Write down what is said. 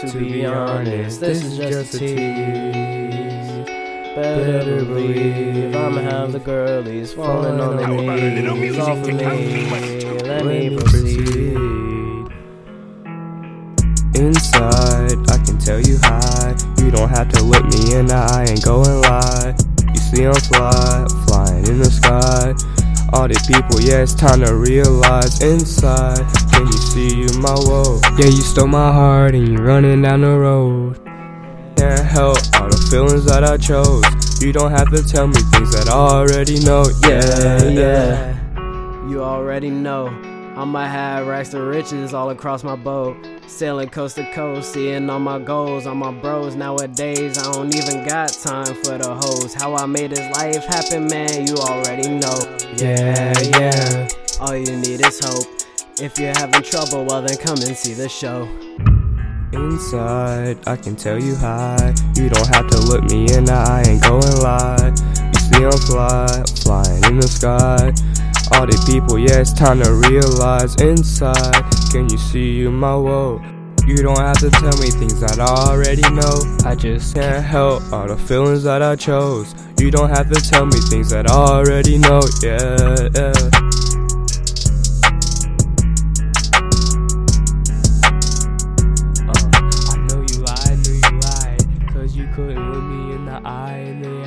To be honest, this is just a tease. Better believe I'ma have the girlies falling on their knees off of me. Let me proceed. Inside, I can tell you hi. You don't have to look me in the eye and go and lie. You see I'm fly, flying in the sky. All the people, yeah, it's time to realize inside. Can you see you my woe? Yeah, you stole my heart and you running down the road. Can't help all the feelings that I chose. You don't have to tell me things that I already know. Yeah, yeah. You already know. I'ma have racks of riches all across my boat. Sailing coast to coast, seeing all my goals, all my bros. Nowadays, I don't even got time for the hoes. How I made this life happen, man, you already know. Yeah, yeah. All you need is hope. If you're having trouble, well, then come and see the show. Inside, I can tell you hi. You don't have to look me in the eye and go and lie. You see I'm fly, flying in the sky. All the people, yeah, it's time to realize inside. Can you see you my woe? You don't have to tell me things that I already know. I just can't help all the feelings that I chose. You don't have to tell me things that I already know. Yeah, yeah. eyelids.